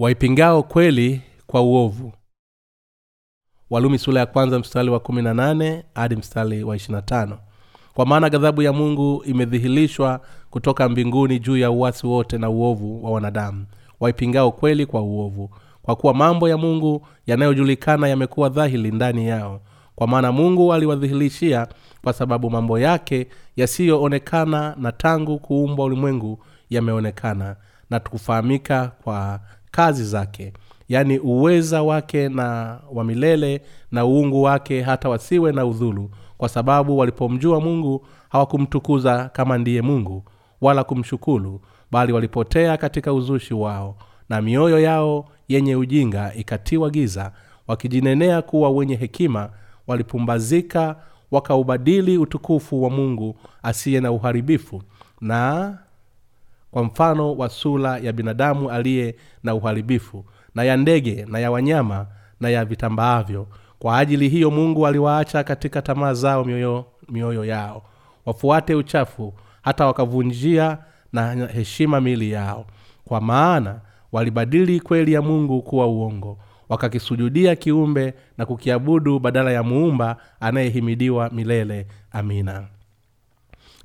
waipingao kweli kwa uovu. Walumi sula ya kwanza mstari wa kumi na nane hadi mstari wa ishirina tano. Kwa maana ghadhabu ya mungu imedhihirishwa kutoka mbinguni juu ya uwasi wote na uovu wa wanadamu. Waipingao kweli kwa uovu. Kwa kuwa mambo ya mungu yanayojulikana yamekuwa dhahili ndani yao. Kwa maana mungu aliwadhihirishia kwa sababu mambo yake yasiyoonekana na tangu kuumbwa ulimwengu yameonekana na kufahamika kwa kazi zake. Yaani uweza wake na wa milele na uungu wake hata wasiwe na udhulu. Kwa sababu walipomjua mungu hawakumtukuza kama ndiye mungu wala kumshukuru bali walipotea katika uzushi wao na mioyo yao yenye ujinga ikatiwa giza wakijinenea kuwa wenye hekima walipumbazika wakaubadili utukufu wa mungu asiye na uharibifu. Na kwa mfano wa sura ya binadamu aliye na uharibifu na ya ndege na ya wanyama na ya vitambaavyo. Kwa ajili hiyo mungu aliwaacha katika tamaa zao mioyo, mioyo yao. Wafuate uchafu hata wakavunjia na heshima mili yao. Kwa maana walibadili kweli ya mungu kuwa uongo wakakisujudia kiumbe na kukiabudu badala ya muumba anayehimidiwa milele. Amina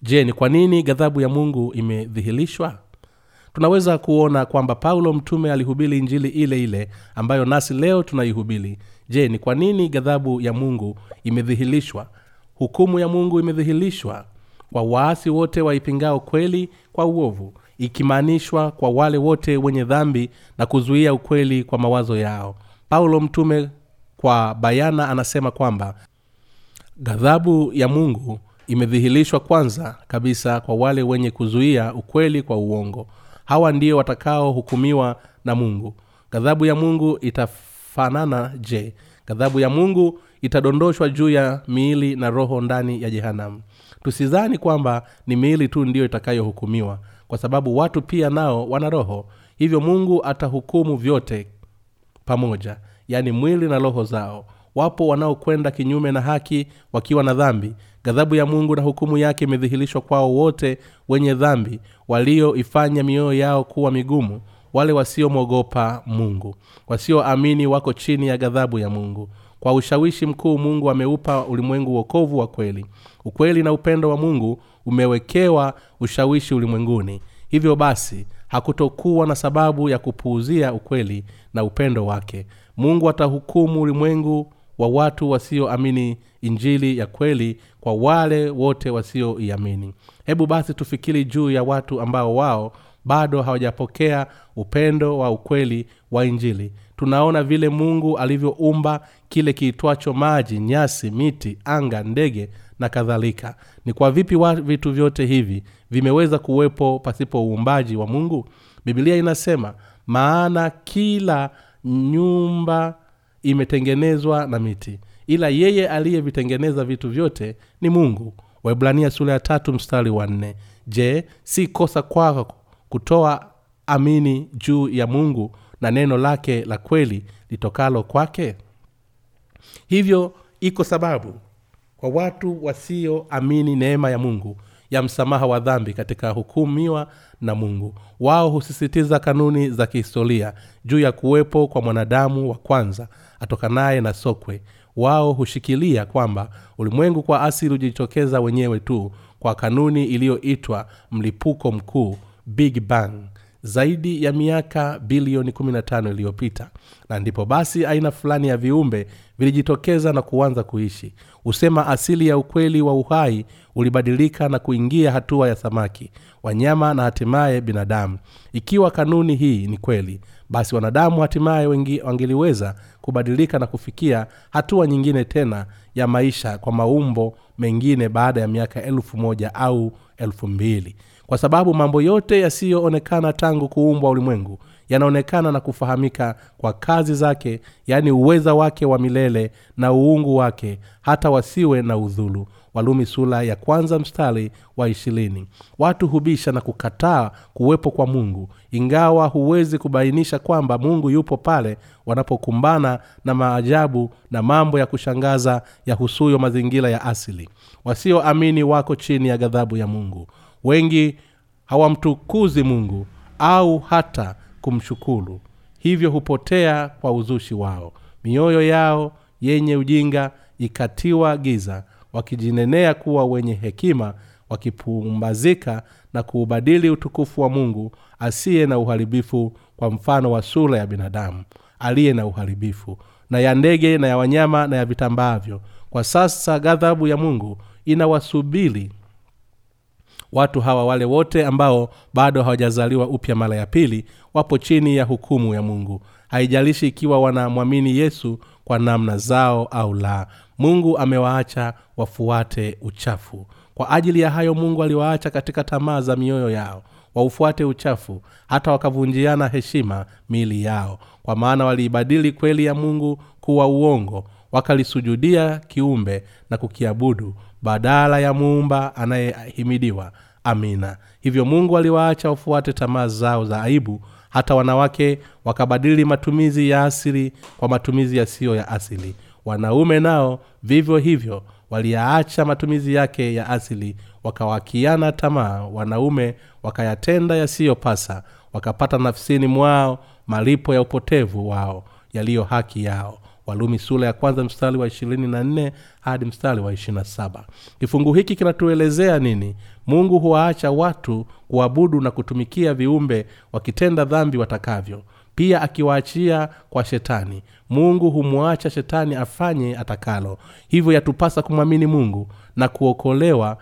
je ni kwa nini ghadhabu ya mungu imedhihirishwa? Tunaweza kuona kwamba paulo mtume alihubiri injili ile ile ambayo nasi leo tunaihubiri. Je ni kwa nini ghadhabu ya mungu imedhihirishwa? Hukumu ya mungu imedhihirishwa kwa waasi wote waipingao kweli kwa uovu ikimaanishwa kwa wale wote wenye dhambi na kuzuia ukweli kwa mawazo yao. Paulo mtume kwa bayana anasema kwamba ghadhabu ya mungu imedhihirishwa kwanza kabisa kwa wale wenye kuzuia ukweli kwa uongo. Hawa ndio watakaohukumiwa na mungu. Ghadhabu ya mungu itafanana je? Ghadhabu ya mungu itadondoshwa juu ya miili na roho ndani ya jehanamu. Tusizani kwamba ni miili tu ndiyo itakayohukumiwa kwa sababu watu pia nao wana roho. Hivyo mungu atahukumu vyote pamoja yaani mwili na roho zao wapo wanaokwenda kinyume na haki wakiwa na dhambi. Ghadhabu ya mungu na hukumu yake imedhihirishwa kwao wote wenye dhambi walioifanya mioyo yao kuwa migumu wale wasiomwogopa mungu. Wasioamini wako chini ya ghadhabu ya mungu. Kwa ushawishi mkuu mungu ameupa ulimwengu uokovu wa kweli. Ukweli na upendo wa mungu umewekewa ushawishi ulimwenguni. Hivyo basi hakutokuwa na sababu ya kupuuzia ukweli na upendo wake. Mungu atahukumu ulimwengu wa watu wasioamini injili ya kweli kwa wale wote wasioiamini. Hebu basi tufikiri juu ya watu ambao wao bado hawajapokea upendo wa ukweli wa injili. Tunaona vile mungu alivyoumba kile kiitwacho maji nyasi miti anga ndege na kadhalika. Ni kwa vipi wa vitu vyote hivi vimeweza kuwepo pasipo uumbaji wa mungu? Bibilia inasema maana kila nyumba imetengenezwa na miti. Ila yeye aliyevitengeneza vitu vyote ni mungu. Waibrania sura ya tatu mstari wa nne. Je si kosa kwako kutoa amini juu ya mungu na neno lake la kweli litokalo kwake? Hivyo iko sababu kwa watu wasioamini neema ya mungu ya msamaha wa dhambi katika hukumiwa na mungu. Wao husisitiza kanuni za kihistoria juu ya kuwepo kwa mwanadamu wa kwanza atokanaye na sokwe wao hushikilia kwamba ulimwengu kwa asili hujitokeza wenyewe tu kwa kanuni iliyoitwa mlipuko mkuu big bang zaidi ya miaka bilioni 15 iliyopita. Na ndipo basi aina fulani ya viumbe vilijitokeza na kuanza kuishi. Husema asili ya ukweli wa uhai ulibadilika na kuingia hatua ya samaki wanyama na hatimaye binadamu. Ikiwa kanuni hii ni kweli basi wanadamu hatimaye wangeliweza kubadilika na kufikia hatua nyingine tena ya maisha kwa maumbo mengine baada ya miaka elfu moja au elfu mbili. Kwa sababu mambo yote yasiyoonekana tangu kuumbwa ulimwengu yanaonekana na kufahamika kwa kazi zake yaani uweza wake wa milele na uungu wake hata wasiwe na udhulu walumi sura ya kwanza mstari wa ishirini. Watu hubisha na kukataa kuwepo kwa mungu ingawa huwezi kubainisha kwamba mungu yupo pale wanapokumbana na maajabu na mambo ya kushangaza ya husuyo mazingira ya asili. Wasioamini wako chini ya ghadhabu ya mungu. Wengi hawamtukuzi mungu au hata kumshukuru. Hivyo hupotea kwa uzushi wao. Mioyo yao yenye ujinga ikatiwa giza wakijinenea kuwa wenye hekima wakipumbazika na kuubadili utukufu wa mungu asiye na uharibifu kwa mfano wa sura ya binadamu aliye na uharibifu na ya ndege na ya wanyama na ya vitambaavyo. Kwa sasa ghadhabu ya mungu inawasubiri watu hawa wale wote ambao bado hawajazaliwa upya mara ya pili wapo chini ya hukumu ya mungu. Haijalishi ikiwa wanamwamini yesu kwa namna zao au la. Mungu amewaacha wafuate uchafu. Kwa ajili ya hayo mungu aliwaacha katika tamaa za mioyo yao waufuate uchafu hata wakavunjiana heshima miili yao. Kwa maana waliibadili kweli ya mungu kuwa uongo wakalisujudia kiumbe na kukiabudu badala ya muumba anayehimidiwa. Amina. Hivyo mungu aliwaacha wafuate tamaa zao za aibu hata wanawake wakabadili matumizi ya asili kwa matumizi yasiyo ya asili. Wanaume nao vivyo hivyo waliyaacha matumizi yake ya asili wakawakiana tamaa. Wanaume wakayatenda yasiyopasa wakapata nafsini mwao malipo ya upotevu wao yaliyo haki yao walumi sula ya kwanza mstari wa ishirini na nne hadi mstari wa ishirina saba. Kifungu hiki kinatuelezea nini? Mungu huwaacha watu kuabudu na kutumikia viumbe wakitenda dhambi watakavyo. Pia akiwaachia kwa shetani. Mungu humwacha shetani afanye atakalo. Hivyo yatupasa kumwamini mungu na kuokolewa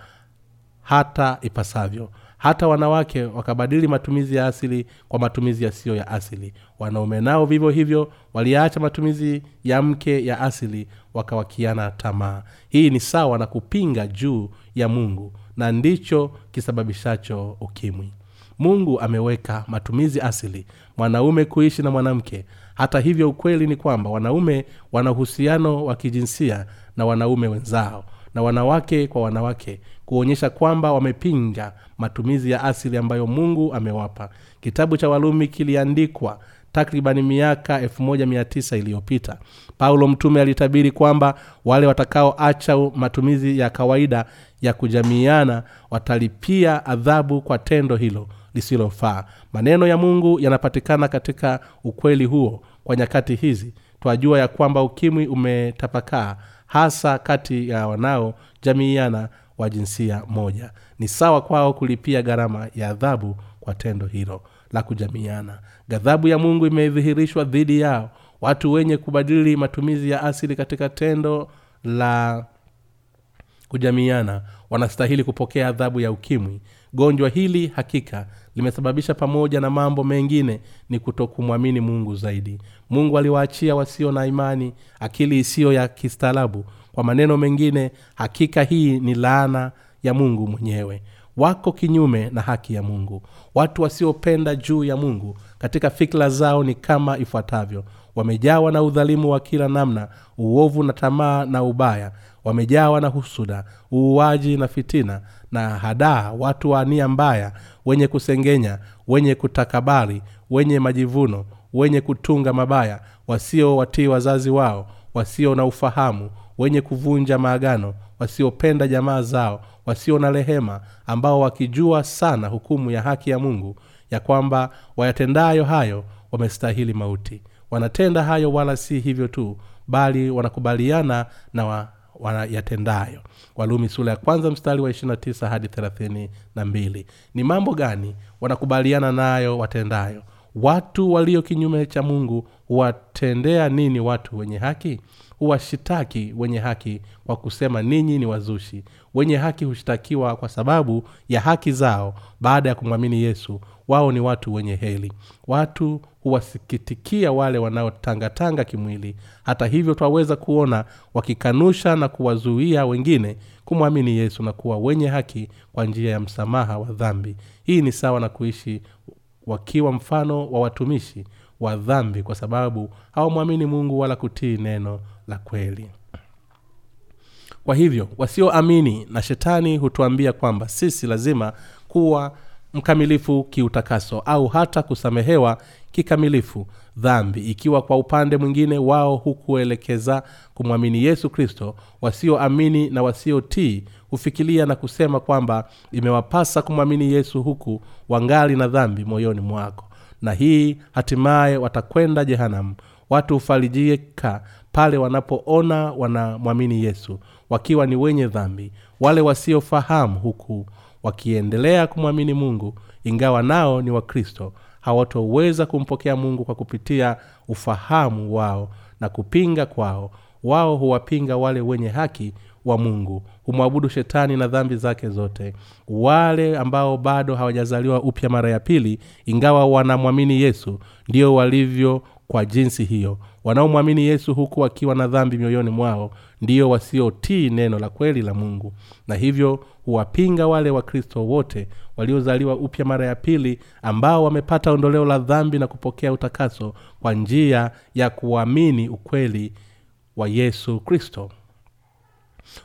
hata ipasavyo hata wanawake wakabadili matumizi ya asili kwa matumizi yasiyo ya asili. Wanaume nao vivyo hivyo waliacha matumizi ya mke ya asili wakawakiana tamaa. Hii ni sawa na kupinga juu ya mungu na ndicho kisababishacho ukimwi. Mungu ameweka matumizi asili mwanaume kuishi na mwanamke. Hata hivyo ukweli ni kwamba wanaume wana uhusiano wa kijinsia na wanaume wenzao na wanawake kwa wanawake kuonyesha kwamba wamepinga matumizi ya asili ambayo mungu amewapa. Kitabu cha walumi kiliandikwa takribani miaka 19 iliyopita. Paulo mtume alitabiri kwamba wale watakaoacha matumizi ya kawaida ya kujamiiana watalipia adhabu kwa tendo hilo lisilofaa. Maneno ya mungu yanapatikana katika ukweli huo kwa nyakati hizi. Twajua ya kwamba ukimwi umetapakaa hasa kati ya wanaojamiiana wa jinsia moja. Ni sawa kwao kulipia gharama ya adhabu kwa tendo hilo la kujamiiana ghadhabu ya mungu imedhihirishwa dhidi yao. Watu wenye kubadili matumizi ya asili katika tendo la kujamiiana wanastahili kupokea adhabu ya ukimwi. Gonjwa hili hakika limesababisha pamoja na mambo mengine ni kutokumwamini mungu zaidi. Mungu aliwaachia wasio na imani akili isiyo ya kistaarabu. Kwa maneno mengine hakika hii ni laana ya mungu mwenyewe. Wako kinyume na haki ya mungu. Watu wasiopenda juu ya mungu katika fikira zao ni kama ifuatavyo. Wamejawa na udhalimu wa kila namna uovu na tamaa na ubaya. Wamejawa na husuda uuaji na fitina na hadaa watu wa nia mbaya wenye kusengenya wenye kutakabari wenye majivuno wenye kutunga mabaya wasiowatii wazazi wao wasio na ufahamu wenye kuvunja maagano wasiopenda jamaa zao wasio na rehema ambao wakijua sana hukumu ya haki ya mungu ya kwamba wayatendayo hayo wamestahili mauti. Wanatenda hayo wala si hivyo tu bali wanakubaliana na wa, wanayatendayo walumi sura ya kwanza mstari wa 29 hadi 32 ni mambo gani wanakubaliana nayo watendayo? Watu walio kinyume cha mungu huwatendea nini watu wenye haki? Huwashitaki wenye haki kwa kusema ninyi ni wazushi. Wenye haki hushtakiwa kwa sababu ya haki zao. Baada ya kumwamini yesu wao ni watu wenye heli watu huwasikitikia wale wanaotangatanga kimwili. Hata hivyo twaweza kuona wakikanusha na kuwazuia wengine kumwamini yesu na kuwa wenye haki kwa njia ya msamaha wa dhambi. Hii ni sawa na kuishi wakiwa mfano wa watumishi wa dhambi kwa sababu hawamwamini mungu wala kutii neno la kweli. Kwa hivyo wasioamini na shetani hutuambia kwamba sisi lazima kuwa mkamilifu kiutakaso au hata kusamehewa kikamilifu dhambi ikiwa kwa upande mwingine wao hukuelekeza kumwamini yesu kristo wasioamini na wasiotii hufikiria na kusema kwamba imewapasa kumwamini yesu huku wangali na dhambi moyoni mwako. Na hii hatimaye watakwenda jehanamu watu hufarijika pale wanapoona wanamwamini yesu wakiwa ni wenye dhambi wale wasiofahamu huku wakiendelea kumwamini mungu ingawa nao ni wakristo hawatoweza kumpokea mungu kwa kupitia ufahamu wao na kupinga kwao. Wao huwapinga wale wenye haki wa mungu humwabudu shetani na dhambi zake zote. Wale ambao bado hawajazaliwa upya mara ya pili ingawa wanamwamini yesu ndio walivyo kwa jinsi hiyo. Wanaomwamini yesu huku wakiwa na dhambi mioyoni mwao ndiyo wasiotii neno la kweli la mungu. Na hivyo huwapinga wale wakristo wote waliozaliwa upya mara ya pili ambao wamepata ondoleo la dhambi na kupokea utakaso kwa njia ya kuamini ukweli wa yesu kristo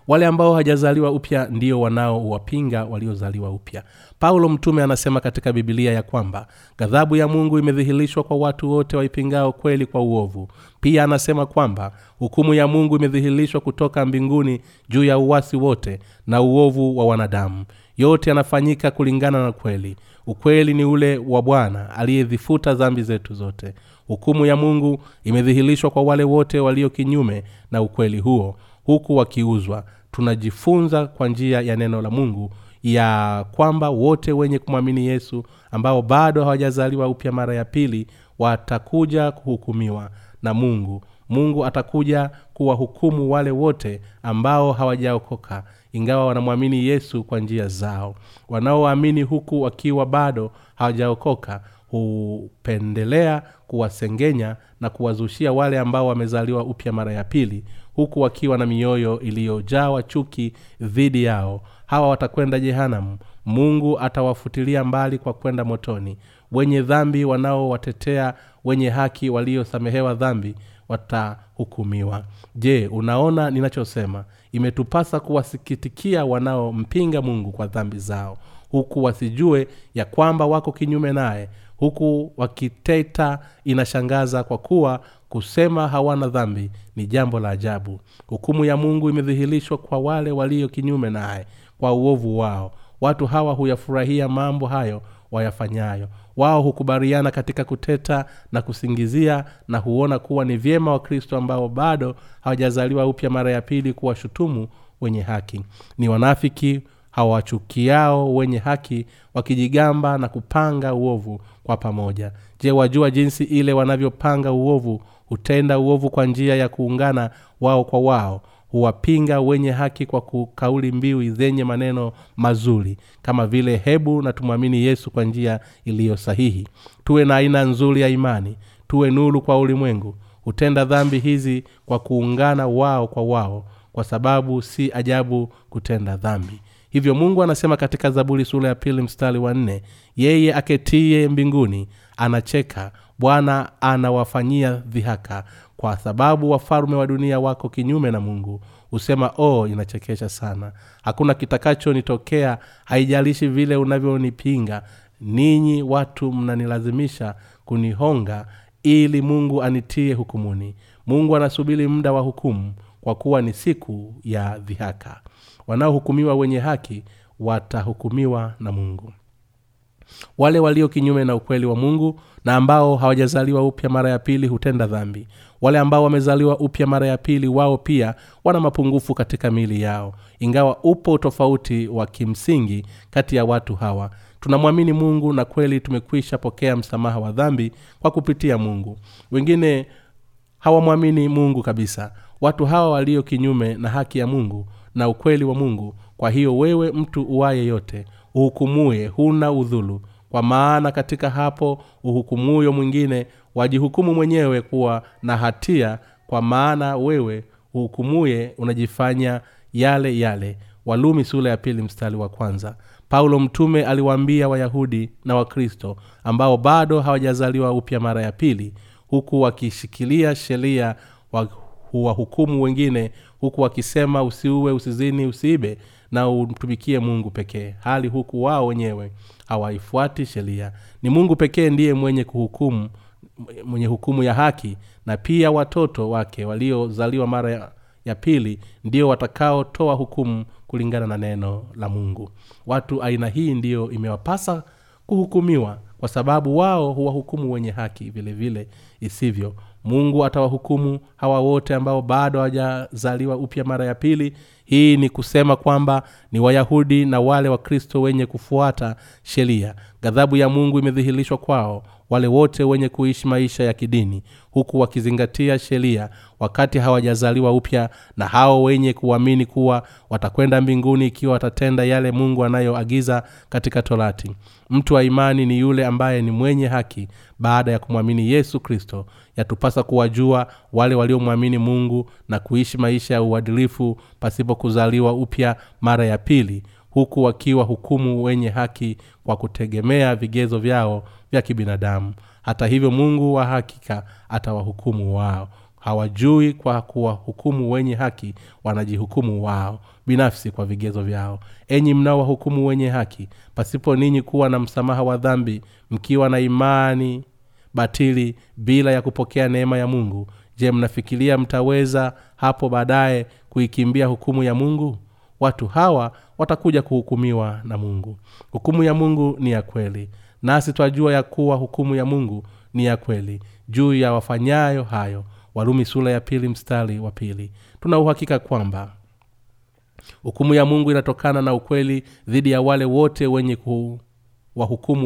wale ambao hajazaliwa upya ndio wanaowapinga waliozaliwa upya. Paulo mtume anasema katika bibilia ya kwamba ghadhabu ya mungu imedhihirishwa kwa watu wote waipingao kweli kwa uovu. Pia anasema kwamba hukumu ya mungu imedhihirishwa kutoka mbinguni juu ya uwasi wote na uovu wa wanadamu. Yote yanafanyika kulingana na kweli. Ukweli ni ule wa bwana aliyezifuta dhambi zetu zote. Hukumu ya mungu imedhihirishwa kwa wale wote walio kinyume na ukweli huo huku wakiuzwa. Tunajifunza kwa njia ya neno la mungu ya kwamba wote wenye kumwamini yesu ambao bado hawajazaliwa upya mara ya pili watakuja kuhukumiwa na mungu. Mungu atakuja kuwahukumu wale wote ambao hawajaokoka ingawa wanamwamini yesu kwa njia zao. Wanaoamini huku wakiwa bado hawajaokoka hupendelea kuwasengenya na kuwazushia wale ambao wamezaliwa upya mara ya pili huku wakiwa na mioyo iliyojawa chuki dhidi yao. Hawa watakwenda jehanamu. Mungu atawafutilia mbali kwa kwenda motoni. Wenye dhambi wanaowatetea wenye haki waliosamehewa dhambi watahukumiwa. Je unaona ninachosema? Imetupasa kuwasikitikia wanaompinga mungu kwa dhambi zao huku wasijue ya kwamba wako kinyume naye huku wakiteta inashangaza kwa kuwa kusema hawana dhambi ni jambo la ajabu. Hukumu ya mungu imedhihirishwa kwa wale walio kinyume naye kwa uovu wao. Watu hawa huyafurahia mambo hayo wayafanyayo. Wao hukubaliana katika kuteta na kusingizia na huona kuwa ni vyema wakristo ambao bado hawajazaliwa upya mara ya pili kuwashutumu wenye haki. Ni wanafiki hawachukiao wenye haki wakijigamba na kupanga uovu kwa pamoja. Je wajua jinsi ile wanavyopanga uovu hutenda uovu kwa njia ya kuungana wao kwa wao huwapinga wenye haki kwa kukauli mbiu zenye maneno mazuri kama vile hebu na tumwamini yesu kwa njia iliyo sahihi. Tuwe na aina nzuri ya imani tuwe nuru kwa ulimwengu hutenda dhambi hizi kwa kuungana wao kwa wao kwa sababu si ajabu kutenda dhambi. Hivyo mungu anasema katika zaburi sura ya pili mstari wa nne yeye aketie mbinguni anacheka bwana anawafanyia dhihaka. Kwa sababu wafalme wa dunia wako kinyume na mungu. Husema oh inachekesha sana. Hakuna kitakachonitokea. Haijalishi vile unavyonipinga. Ninyi watu mnanilazimisha kunihonga ili mungu anitie hukumuni. Mungu anasubiri muda wa hukumu kwa kuwa ni siku ya dhihaka. Wanaohukumiwa wenye haki watahukumiwa na mungu wale walio kinyume na ukweli wa mungu na ambao hawajazaliwa upya mara ya pili hutenda dhambi. Wale ambao wamezaliwa upya mara ya pili wao pia wana mapungufu katika miili yao. Ingawa upo tofauti wa kimsingi kati ya watu hawa tunamwamini mungu na kweli tumekwisha pokea msamaha wa dhambi kwa kupitia mungu. Wengine hawamwamini mungu kabisa. Watu hawa walio kinyume na haki ya mungu na ukweli wa mungu kwa hiyo wewe mtu uwaye yote uhukumuye huna udhulu. Kwa maana katika hapo uhukumuyo mwingine wajihukumu mwenyewe kuwa na hatia. Kwa maana wewe uhukumuye unajifanya yale yale. Walumi sula ya pili mstari wa kwanza. Paulo mtume aliwaambia wayahudi na wakristo ambao bado hawajazaliwa upya mara ya pili huku wakishikilia sheria wa huwahukumu wengine huku wakisema usiue usizini usiibe na umtumikie mungu pekee hali huku wao wenyewe hawaifuati sheria. Ni mungu pekee ndiye mwenye kuhukumu mwenye hukumu ya haki na pia watoto wake waliozaliwa mara ya, ya pili ndio watakaotoa hukumu kulingana na neno la mungu. Watu aina hii ndiyo imewapasa kuhukumiwa kwa sababu wao huwahukumu wenye haki vile vile isivyo. Mungu atawahukumu hawa wote ambao bado hawajazaliwa upya mara ya pili. Hii ni kusema kwamba ni wayahudi na wale wakristo wenye kufuata sheria. Ghadhabu ya mungu imedhihirishwa kwao wale wote wenye kuishi maisha ya kidini huku wakizingatia sheria wakati hawajazaliwa upya na hao wenye kuamini kuwa watakwenda mbinguni ikiwa watatenda yale mungu anayoagiza katika torati. Mtu wa imani ni yule ambaye ni mwenye haki baada ya kumwamini yesu kristo. Yatupasa kuwajua wale waliomwamini mungu na kuishi maisha ya uadilifu pasipo kuzaliwa upya mara ya pili huku wakiwa hukumu wenye haki kwa kutegemea vigezo vyao vya kibinadamu. Hata hivyo mungu wa hakika atawahukumu wao. Hawajui kwa kuwahukumu wenye haki wanajihukumu wao binafsi kwa vigezo vyao. Enyi mnaowahukumu wenye haki pasipo ninyi kuwa na msamaha wa dhambi mkiwa na imani batili bila ya kupokea neema ya mungu. Je mnafikiria mtaweza hapo baadaye kuikimbia hukumu ya mungu? Watu hawa watakuja kuhukumiwa na mungu. Hukumu ya mungu ni ya kweli. Nasi twajua ya kuwa hukumu ya mungu ni ya kweli. Juu ya wafanyayo hayo warumi sura ya pili mstari wa pili. Tuna uhakika kwamba hukumu ya mungu inatokana na ukweli dhidi ya wale wote wenye ku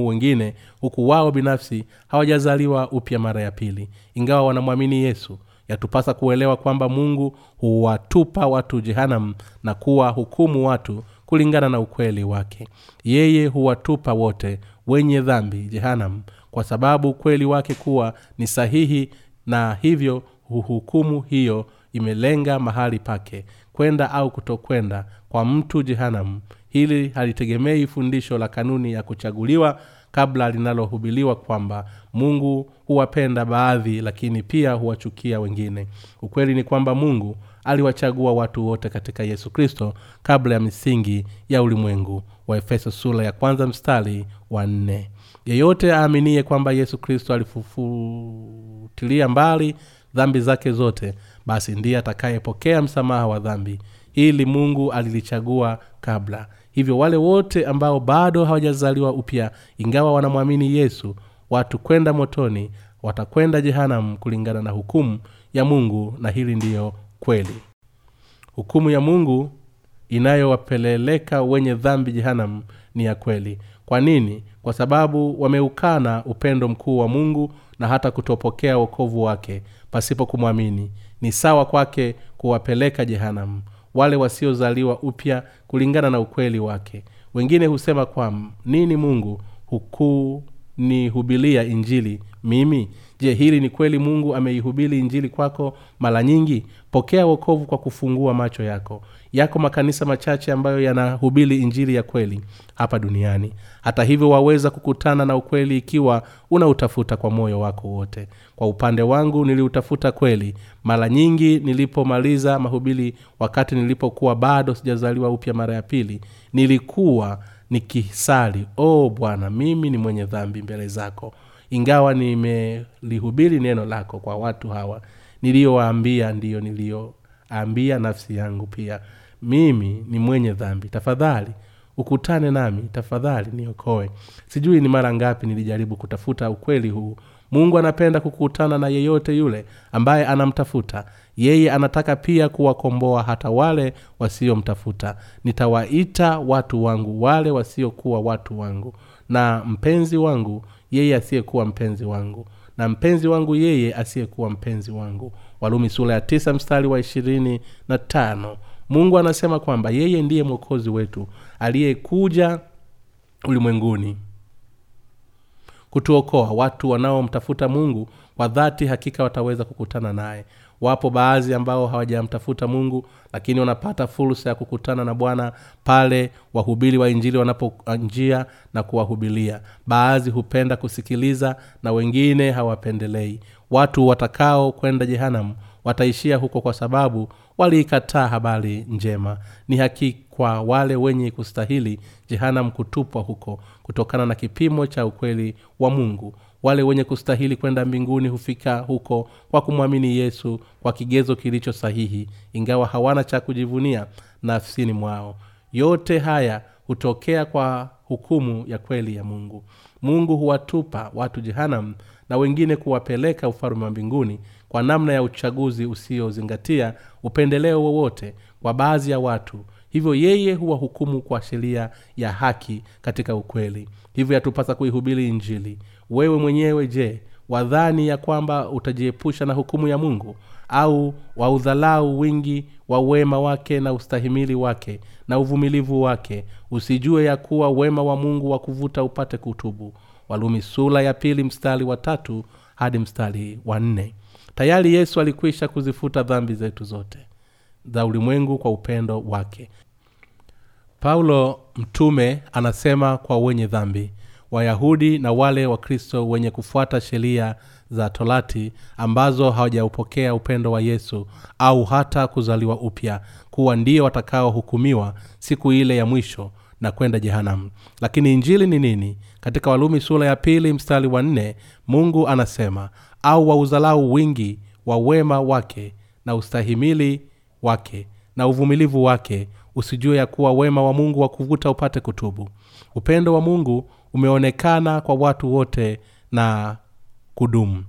wengine huku wao binafsi hawajazaliwa upya mara ya pili. Ingawa wanamwamini yesu yatupasa kuelewa kwamba mungu huwatupa watu jehanam na kuwa hukumu watu kulingana na ukweli wake. Yeye huwatupa wote wenye dhambi jehanam kwa sababu ukweli wake kuwa ni sahihi na hivyo huhukumu hiyo imelenga mahali pake kwenda au kutokwenda kwa mtu jehanam hili halitegemei fundisho la kanuni ya kuchaguliwa kabla linalohubiliwa kwamba mungu huwapenda baadhi lakini pia huwachukia wengine. Ukweli ni kwamba mungu aliwachagua watu wote katika yesu kristo kabla ya misingi ya ulimwengu wa efeso sura ya kwanza mstari wa nne. Yeyote aaminie kwamba yesu kristo alifufutilia mbali dhambi zake zote basi ndiye atakayepokea msamaha wa dhambi hili mungu alilichagua kabla. Hivyo wale wote ambao bado hawajazaliwa upya ingawa wanamwamini yesu watu kwenda motoni watakwenda jehanamu kulingana na hukumu ya mungu na hili ndiyo kweli. Hukumu ya mungu inayowapeleleka wenye dhambi jehanam ni ya kweli. Kwa nini? Kwa sababu wameukana upendo mkuu wa mungu na hata kutopokea wokovu wake pasipo kumwamini. Ni sawa kwake kuwapeleka jehanamu wale wasiozaliwa upya kulingana na ukweli wake. Wengine husema kwa nini mungu? Hukunihubilia injili mimi je hili ni kweli mungu ameihubili injili kwako mara nyingi? Pokea wokovu kwa kufungua macho yako. Yako makanisa machache ambayo yanahubili injili ya kweli hapa duniani. Hata hivyo waweza kukutana na ukweli ikiwa unautafuta kwa moyo wako wote. Kwa upande wangu niliutafuta kweli. Mara nyingi nilipomaliza mahubili wakati nilipokuwa bado sijazaliwa upya mara ya pili nilikuwa nikisali o oh, bwana mimi ni mwenye dhambi mbele zako ingawa nimelihubiri neno lako kwa watu hawa niliyowaambia ndiyo niliyoambia nafsi yangu pia. Mimi ni mwenye dhambi. Tafadhali ukutane nami. Tafadhali niokoe. Sijui ni mara ngapi nilijaribu kutafuta ukweli huu. Mungu anapenda kukutana na yeyote yule ambaye anamtafuta. Yeye anataka pia kuwakomboa hata wale wasiomtafuta. Nitawaita watu wangu wale wasiokuwa watu wangu. Na mpenzi wangu yeye asiyekuwa mpenzi wangu. Na mpenzi wangu yeye asiyekuwa mpenzi wangu. Walumi sura ya tisa mstari wa ishirini na tano. Mungu anasema kwamba yeye ndiye mwokozi wetu aliyekuja ulimwenguni kutuokoa. Watu wanaomtafuta mungu kwa dhati hakika wataweza kukutana naye wapo baadhi ambao hawajamtafuta mungu lakini wanapata fursa ya kukutana na bwana pale wahubiri wa injili wanaponjia na kuwahubilia. Baadhi hupenda kusikiliza na wengine hawapendelei. Watu watakao kwenda jehanamu wataishia huko kwa sababu waliikataa habari njema. Ni haki kwa wale wenye kustahili jehanam kutupwa huko kutokana na kipimo cha ukweli wa mungu wale wenye kustahili kwenda mbinguni hufika huko kwa kumwamini yesu kwa kigezo kilicho sahihi ingawa hawana cha kujivunia nafsini mwao. Yote haya hutokea kwa hukumu ya kweli ya mungu. Mungu huwatupa watu jehanam na wengine kuwapeleka ufalume wa mbinguni kwa namna ya uchaguzi usiozingatia upendeleo wowote kwa baadhi ya watu. Hivyo yeye huwahukumu kwa sheria ya haki katika ukweli. Hivyo yatupasa kuihubiri injili wewe mwenyewe je wadhani ya kwamba utajiepusha na hukumu ya mungu? Au waudhalau wingi wa wema wake na ustahimili wake na uvumilivu wake? Usijue ya kuwa wema wa mungu wa kuvuta upate kutubu. Walumi sula ya pili mstari wa tatu hadi mstari wa nne. Tayari yesu alikwisha kuzifuta dhambi zetu zote za ulimwengu kwa upendo wake. Paulo mtume anasema kwa wenye dhambi wayahudi na wale wakristo wenye kufuata sheria za torati ambazo hawajaupokea upendo wa yesu au hata kuzaliwa upya kuwa ndio watakaohukumiwa siku ile ya mwisho na kwenda jehanamu. Lakini injili ni nini? Katika walumi sura ya pili mstari wa nne mungu anasema au wauzalau wingi wa wema wake na ustahimili wake na uvumilivu wake usijue ya kuwa wema wa mungu wa kuvuta upate kutubu. Upendo wa mungu umeonekana kwa watu wote na kudumu.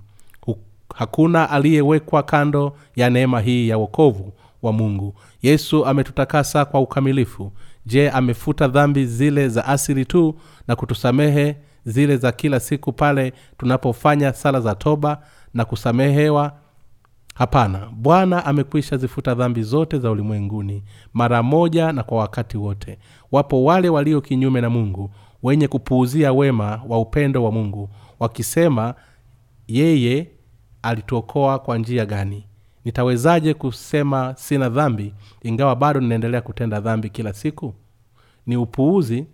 Hakuna aliyewekwa kando ya neema hii ya wokovu wa mungu. Yesu ametutakasa kwa ukamilifu. Je amefuta dhambi zile za asili tu na kutusamehe zile za kila siku pale tunapofanya sala za toba na kusamehewa hapana bwana amekwisha zifuta dhambi zote za ulimwenguni mara moja na kwa wakati wote. Wapo wale walio kinyume na mungu wenye kupuuzia wema wa upendo wa mungu wakisema yeye alituokoa kwa njia gani? Nitawezaje kusema sina dhambi ingawa bado ninaendelea kutenda dhambi kila siku? Ni upuuzi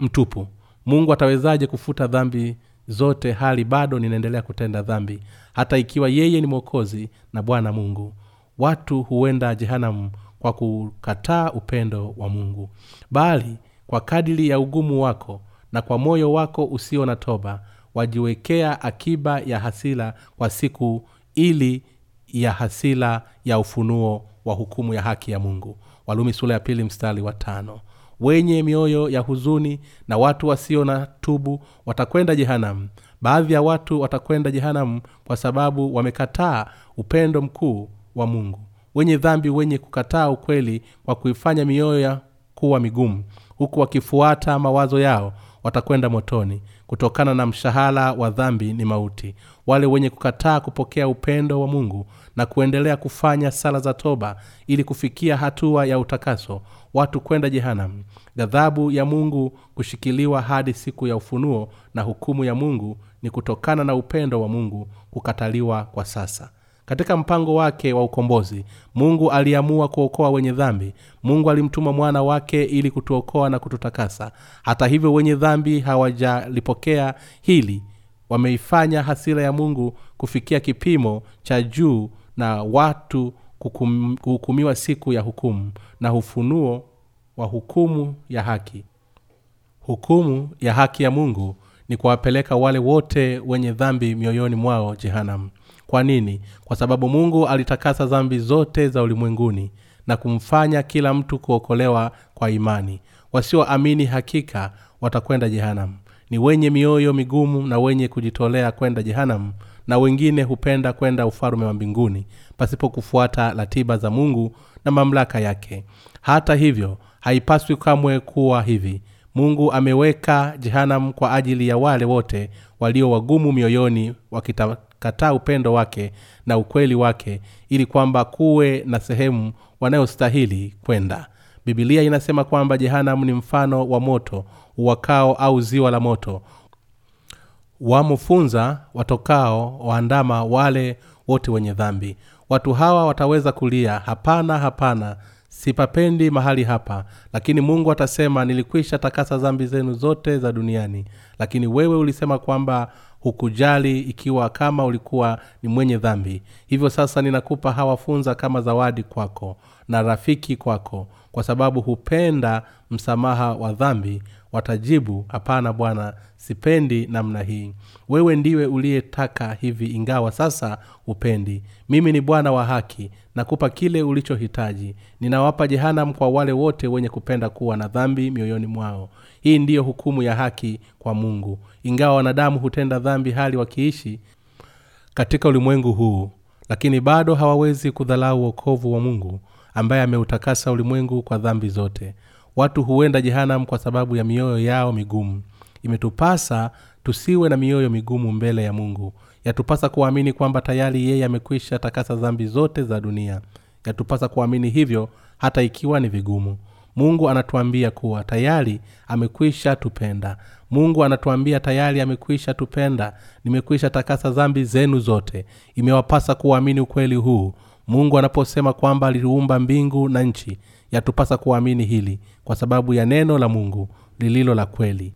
mtupu. Mungu atawezaje kufuta dhambi zote hali bado ninaendelea kutenda dhambi hata ikiwa yeye ni mwokozi na bwana mungu. Watu huenda jehanamu kwa kukataa upendo wa mungu. Bali kwa kadili ya ugumu wako na kwa moyo wako usio na toba wajiwekea akiba ya hasila kwa siku ili ya hasila ya ufunuo wa hukumu ya haki ya mungu. Walumi sula ya pili mstari wa tano. Wenye mioyo ya huzuni na watu wasio na tubu watakwenda jehanamu baadhi ya watu watakwenda jehanamu kwa sababu wamekataa upendo mkuu wa mungu. Wenye dhambi wenye kukataa ukweli kwa kuifanya mioyo ya kuwa migumu huku wakifuata mawazo yao watakwenda motoni. Kutokana na mshahara wa dhambi ni mauti. Wale wenye kukataa kupokea upendo wa mungu na kuendelea kufanya sala za toba ili kufikia hatua ya utakaso watu kwenda jehanam ghadhabu ya mungu kushikiliwa hadi siku ya ufunuo na hukumu ya mungu ni kutokana na upendo wa mungu kukataliwa kwa sasa. Katika mpango wake wa ukombozi mungu aliamua kuokoa wenye dhambi. Mungu alimtuma mwana wake ili kutuokoa na kututakasa. Hata hivyo wenye dhambi hawajalipokea hili. Wameifanya hasira ya mungu kufikia kipimo cha juu na watu kuhukumiwa siku ya hukumu na ufunuo wa hukumu ya haki. Hukumu ya haki ya mungu ni kuwapeleka wale wote wenye dhambi mioyoni mwao jehanamu. Kwa nini? Kwa sababu mungu alitakasa dhambi zote za ulimwenguni na kumfanya kila mtu kuokolewa kwa imani. Wasioamini hakika watakwenda jehanamu. Ni wenye mioyo migumu na wenye kujitolea kwenda jehanamu na wengine hupenda kwenda ufalume wa mbinguni pasipo kufuata ratiba za mungu na mamlaka yake. Hata hivyo haipaswi kamwe kuwa hivi. Mungu ameweka jehanamu kwa ajili ya wale wote walio wagumu mioyoni wakitakataa upendo wake na ukweli wake ili kwamba kuwe na sehemu wanayostahili kwenda. Bibilia inasema kwamba jehanam ni mfano wa moto uwakao au ziwa la moto. Wamofunza watokao waandama wale wote wenye dhambi watu hawa wataweza kulia hapana hapana sipapendi mahali hapa lakini mungu atasema nilikwisha takasa dhambi zenu zote za duniani. Lakini wewe ulisema kwamba hukujali ikiwa kama ulikuwa ni mwenye dhambi. Hivyo sasa ninakupa hawafunza kama zawadi kwako na rafiki kwako kwa sababu hupenda msamaha wa dhambi watajibu hapana bwana sipendi namna hii. Wewe ndiwe uliyetaka hivi ingawa sasa upendi. Mimi ni bwana wa haki nakupa kile ulichohitaji. Ninawapa jehanam kwa wale wote wenye kupenda kuwa na dhambi mioyoni mwao. Hii ndiyo hukumu ya haki kwa mungu. Ingawa wanadamu hutenda dhambi hali wakiishi katika ulimwengu huu lakini bado hawawezi kudhalau uokovu wa mungu ambaye ameutakasa ulimwengu kwa dhambi zote watu huenda jehanam kwa sababu ya mioyo yao migumu. Imetupasa tusiwe na mioyo migumu mbele ya mungu. Yatupasa kuamini kwamba tayari yeye amekwisha takasa dhambi zote za dunia. Yatupasa kuamini hivyo hata ikiwa ni vigumu. Mungu anatuambia kuwa tayari amekwisha tupenda. Mungu anatuambia tayari amekwisha tupenda. Nimekwisha takasa dhambi zenu zote. Imewapasa kuamini ukweli huu. Mungu anaposema kwamba aliumba mbingu na nchi yatupasa kuamini hili kwa sababu ya neno la mungu lililo la kweli.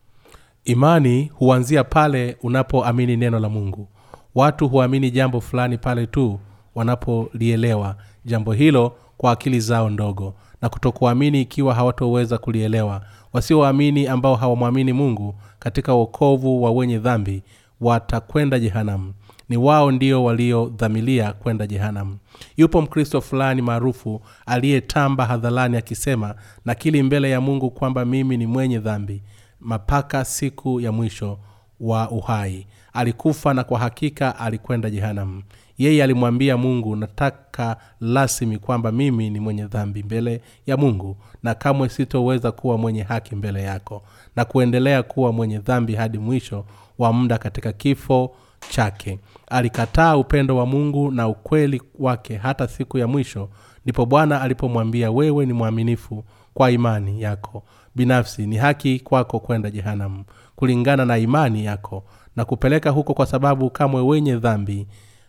Imani huanzia pale unapoamini neno la mungu. Watu huamini jambo fulani pale tu wanapolielewa jambo hilo kwa akili zao ndogo na kutokuamini ikiwa hawatoweza kulielewa. Wasioamini ambao hawamwamini mungu katika uokovu wa wenye dhambi watakwenda jehanamu ni wao ndio waliodhamilia kwenda jehanam yupo mkristo fulani maarufu aliyetamba hadharani akisema nakili mbele ya mungu kwamba mimi ni mwenye dhambi mapaka siku ya mwisho wa uhai. Alikufa na kwa hakika alikwenda jehanamu. Yeye alimwambia mungu nataka rasmi kwamba mimi ni mwenye dhambi mbele ya mungu na kamwe sitoweza kuwa mwenye haki mbele yako na kuendelea kuwa mwenye dhambi hadi mwisho wa muda katika kifo chake alikataa upendo wa mungu na ukweli wake hata siku ya mwisho ndipo bwana alipomwambia wewe ni mwaminifu kwa imani yako. Binafsi ni haki kwako kwenda jehanamu kulingana na imani yako na kupeleka huko kwa sababu kamwe wenye dhambi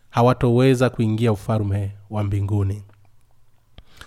hawatoweza kuingia ufalume wa mbinguni.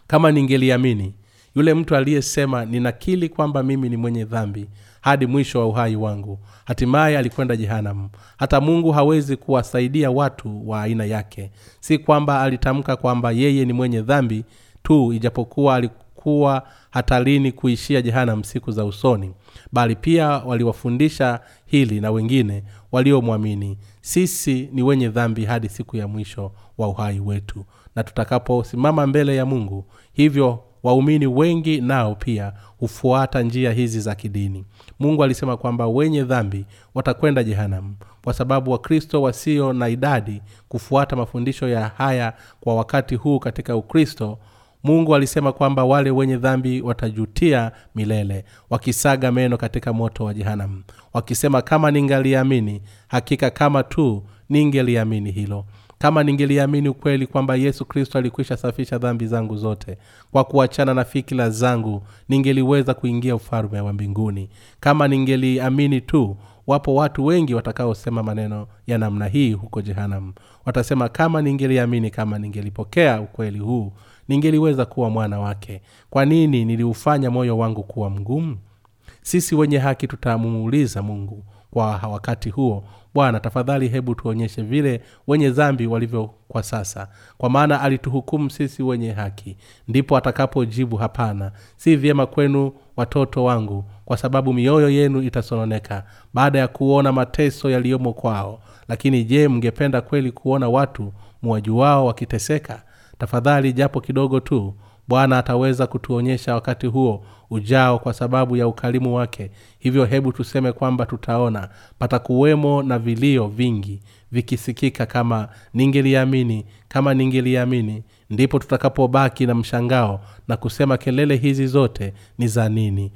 Kama ningeliamini yule mtu aliyesema ninakili kwamba mimi ni mwenye dhambi hadi mwisho wa uhai wangu. Hatimaye alikwenda jehanamu. Hata mungu hawezi kuwasaidia watu wa aina yake. Si kwamba alitamka kwamba yeye ni mwenye dhambi tu ijapokuwa alikuwa hatarini kuishia jehanamu siku za usoni bali pia waliwafundisha hili na wengine waliomwamini. Sisi ni wenye dhambi hadi siku ya mwisho wa uhai wetu. Na tutakaposimama mbele ya mungu hivyo waumini wengi nao pia hufuata njia hizi za kidini. Mungu alisema kwamba wenye dhambi watakwenda jehanamu kwa sababu wakristo wasio na idadi kufuata mafundisho ya haya kwa wakati huu katika ukristo mungu alisema kwamba wale wenye dhambi watajutia milele wakisaga meno katika moto wa jehanamu wakisema kama ningaliamini hakika kama tu ningeliamini hilo kama ningeliamini ukweli kwamba yesu kristo alikwisha safisha dhambi zangu zote kwa kuachana na fikira zangu ningeliweza kuingia ufalme wa mbinguni. Kama ningeliamini tu wapo watu wengi watakaosema maneno ya namna hii huko jehanam. Watasema kama ningeliamini kama ningelipokea ukweli huu ningeliweza kuwa mwana wake. Kwa nini niliufanya moyo wangu kuwa mgumu? Sisi wenye haki tutamuuliza mungu kwa wakati huo. Bwana tafadhali hebu tuonyeshe vile wenye dhambi walivyo kwa sasa. Kwa maana alituhukumu sisi wenye haki. Ndipo atakapojibu hapana si vyema kwenu watoto wangu kwa sababu mioyo yenu itasononeka baada ya kuona mateso yaliyomo kwao. Lakini je mngependa kweli kuona watu muwajuwao wakiteseka? Tafadhali japo kidogo tu bwana ataweza kutuonyesha wakati huo ujao kwa sababu ya ukarimu wake. Hivyo hebu tuseme kwamba tutaona patakuwemo na vilio vingi vikisikika kama ningeliamini kama ningeliamini ndipo tutakapobaki na mshangao na kusema kelele hizi zote ni za nini.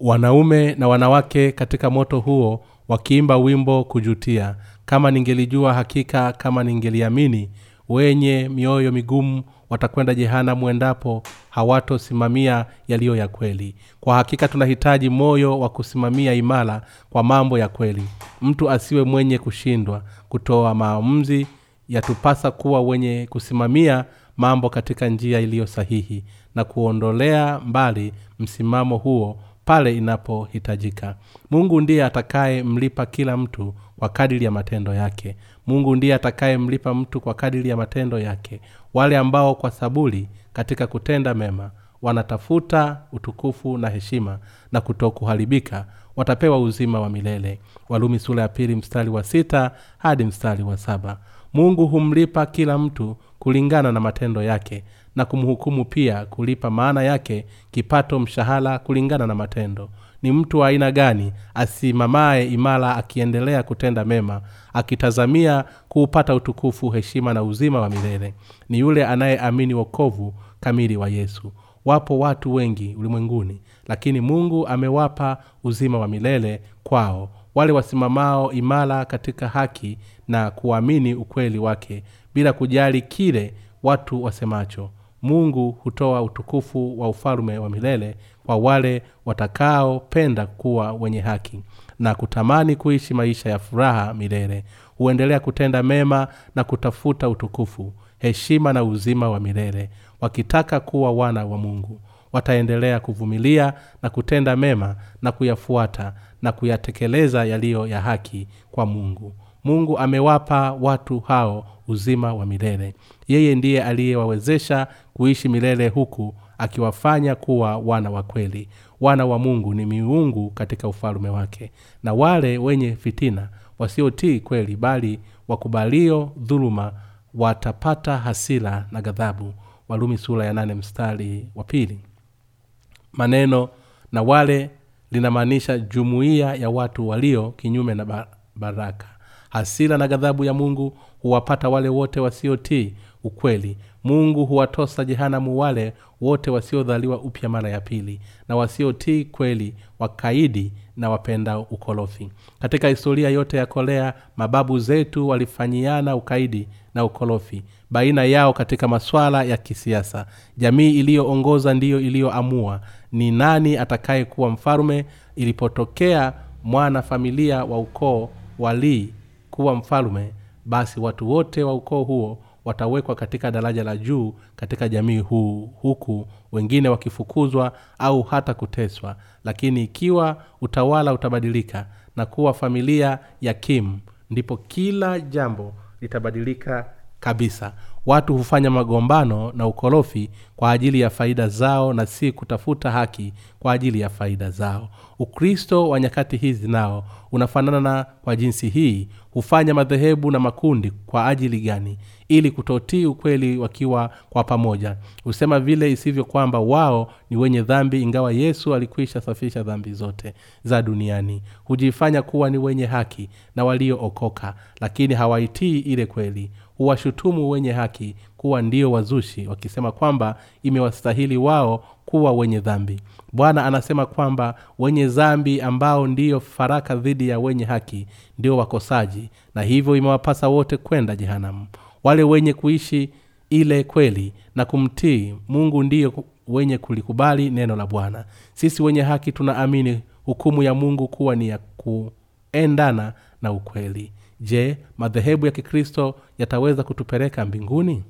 Wanaume na wanawake katika moto huo wakiimba wimbo kujutia kama ningelijua hakika kama ningeliamini wenye mioyo migumu watakwenda jehanamu endapo hawatosimamia yaliyo ya kweli. Kwa hakika tunahitaji moyo wa kusimamia imara kwa mambo ya kweli. Mtu asiwe mwenye kushindwa kutoa maamuzi yatupasa kuwa wenye kusimamia mambo katika njia iliyo sahihi na kuondolea mbali msimamo huo pale inapohitajika. Mungu ndiye atakayemlipa kila mtu kwa kadiri ya matendo yake. Mungu ndiye atakayemlipa mtu kwa kadiri ya matendo yake wale ambao kwa saburi katika kutenda mema wanatafuta utukufu na heshima na kutokuharibika watapewa uzima wa milele. Walumi sura ya pili mstari wa sita hadi mstari wa saba. Mungu humlipa kila mtu kulingana na matendo yake na kumhukumu pia kulipa maana yake kipato mshahara kulingana na matendo ni mtu wa aina gani asimamaye imara akiendelea kutenda mema akitazamia kuupata utukufu heshima na uzima wa milele. Ni yule anayeamini wokovu kamili wa yesu. Wapo watu wengi ulimwenguni lakini mungu amewapa uzima wa milele kwao. Wale wasimamao imara katika haki na kuamini ukweli wake bila kujali kile watu wasemacho mungu hutoa utukufu wa ufalume wa milele kwa wale watakaopenda kuwa wenye haki na kutamani kuishi maisha ya furaha milele. Huendelea kutenda mema na kutafuta utukufu heshima na uzima wa milele wakitaka kuwa wana wa mungu. Wataendelea kuvumilia na kutenda mema na kuyafuata na kuyatekeleza yaliyo ya haki kwa mungu mungu amewapa watu hao uzima wa milele. Yeye ndiye aliyewawezesha kuishi milele huku akiwafanya kuwa wana wa kweli. Wana wa mungu ni miungu katika ufalume wake. Na wale wenye fitina wasiotii kweli bali wakubalio dhuluma watapata hasira na ghadhabu. Walumi sura ya nane mstari wa pili. Maneno na wale linamaanisha jumuiya ya watu walio kinyume na baraka hasira na ghadhabu ya mungu huwapata wale wote wasiotii ukweli. Mungu huwatosa jehanamu wale wote wasiodhaliwa upya mara ya pili na wasiotii kweli wakaidi na wapenda ukorofi. Katika historia yote ya korea mababu zetu walifanyiana ukaidi na ukorofi baina yao katika maswala ya kisiasa. Jamii iliyoongoza ndiyo iliyoamua ni nani atakaye kuwa mfalume ilipotokea mwana familia wa ukoo walii kuwa mfalume basi watu wote wa ukoo huo watawekwa katika daraja la juu katika jamii huu huku wengine wakifukuzwa au hata kuteswa. Lakini ikiwa utawala utabadilika na kuwa familia ya kim ndipo kila jambo litabadilika kabisa watu hufanya magombano na ukorofi kwa ajili ya faida zao na si kutafuta haki kwa ajili ya faida zao. Ukristo wa nyakati hizi nao unafanana kwa jinsi hii hufanya madhehebu na makundi kwa ajili gani? Ili kutotii ukweli wakiwa kwa pamoja. Husema vile isivyo kwamba wao ni wenye dhambi ingawa yesu alikwisha safisha dhambi zote za duniani. Hujifanya kuwa ni wenye haki na waliookoka lakini hawaitii ile kweli huwashutumu wenye haki kuwa ndio wazushi wakisema kwamba imewastahili wao kuwa wenye dhambi. Bwana anasema kwamba wenye dhambi ambao ndiyo faraka dhidi ya wenye haki ndio wakosaji na hivyo imewapasa wote kwenda jehanamu. Wale wenye kuishi ile kweli na kumtii mungu ndiyo wenye kulikubali neno la bwana. Sisi wenye haki tunaamini hukumu ya mungu kuwa ni ya kuendana na ukweli je madhehebu ya kikristo yataweza kutupeleka mbinguni?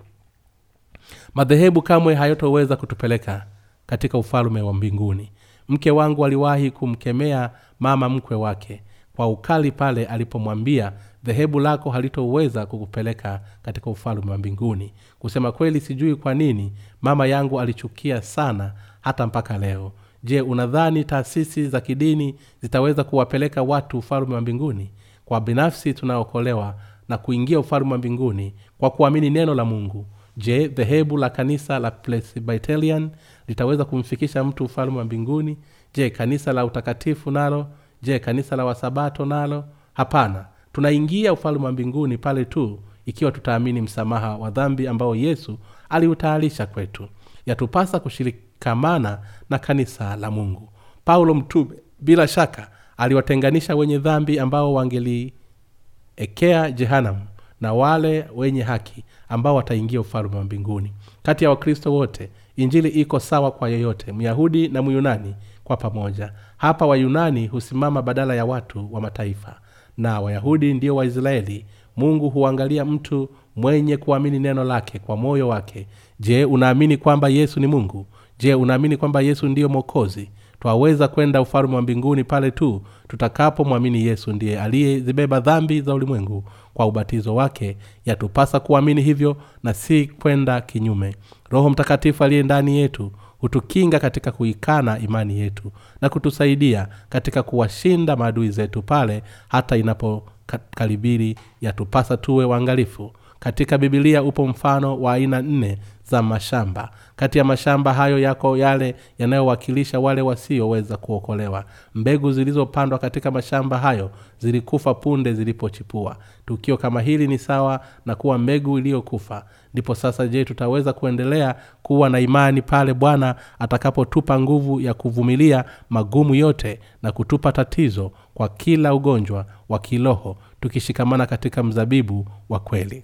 Madhehebu kamwe hayatoweza kutupeleka katika ufalume wa mbinguni. Mke wangu aliwahi kumkemea mama mkwe wake kwa ukali pale alipomwambia dhehebu lako halitoweza kukupeleka katika ufalume wa mbinguni. Kusema kweli sijui kwa nini mama yangu alichukia sana hata mpaka leo. Je unadhani taasisi za kidini zitaweza kuwapeleka watu ufalume wa mbinguni kwa binafsi tunaokolewa na kuingia ufalme wa mbinguni kwa kuamini neno la mungu. Je dhehebu la kanisa la presbyterian litaweza kumfikisha mtu ufalme wa mbinguni? Je kanisa la utakatifu nalo? Je kanisa la wasabato nalo? Hapana. Tunaingia ufalme wa mbinguni pale tu ikiwa tutaamini msamaha wa dhambi ambao yesu aliutayarisha kwetu. Yatupasa kushirikamana na kanisa la mungu. Paulo mtume bila shaka aliwatenganisha wenye dhambi ambao wangeliekea jehanamu na wale wenye haki ambao wataingia ufalume wa mbinguni. Kati ya wakristo wote injili iko sawa kwa yeyote myahudi na myunani kwa pamoja. Hapa wayunani husimama badala ya watu wa mataifa na wayahudi ndio waisraeli. Mungu huangalia mtu mwenye kuamini neno lake kwa moyo wake. Je unaamini kwamba yesu ni mungu? Je unaamini kwamba yesu ndiyo mwokozi twaweza kwenda ufalume wa mbinguni pale tu tutakapomwamini yesu ndiye aliyezibeba dhambi za ulimwengu. Kwa ubatizo wake yatupasa kuamini hivyo na si kwenda kinyume. Roho mtakatifu aliye ndani yetu hutukinga katika kuikana imani yetu na kutusaidia katika kuwashinda maadui zetu pale hata inapokaribiri. Yatupasa tuwe waangalifu katika bibilia upo mfano wa aina nne za mashamba. Kati ya mashamba hayo yako yale yanayowakilisha wale wasioweza kuokolewa. Mbegu zilizopandwa katika mashamba hayo zilikufa punde zilipochipua. Tukio kama hili ni sawa na kuwa mbegu iliyokufa. Ndipo sasa je tutaweza kuendelea kuwa na imani pale bwana atakapotupa nguvu ya kuvumilia magumu yote na kutupa tatizo kwa kila ugonjwa wa kiroho tukishikamana katika mzabibu wa kweli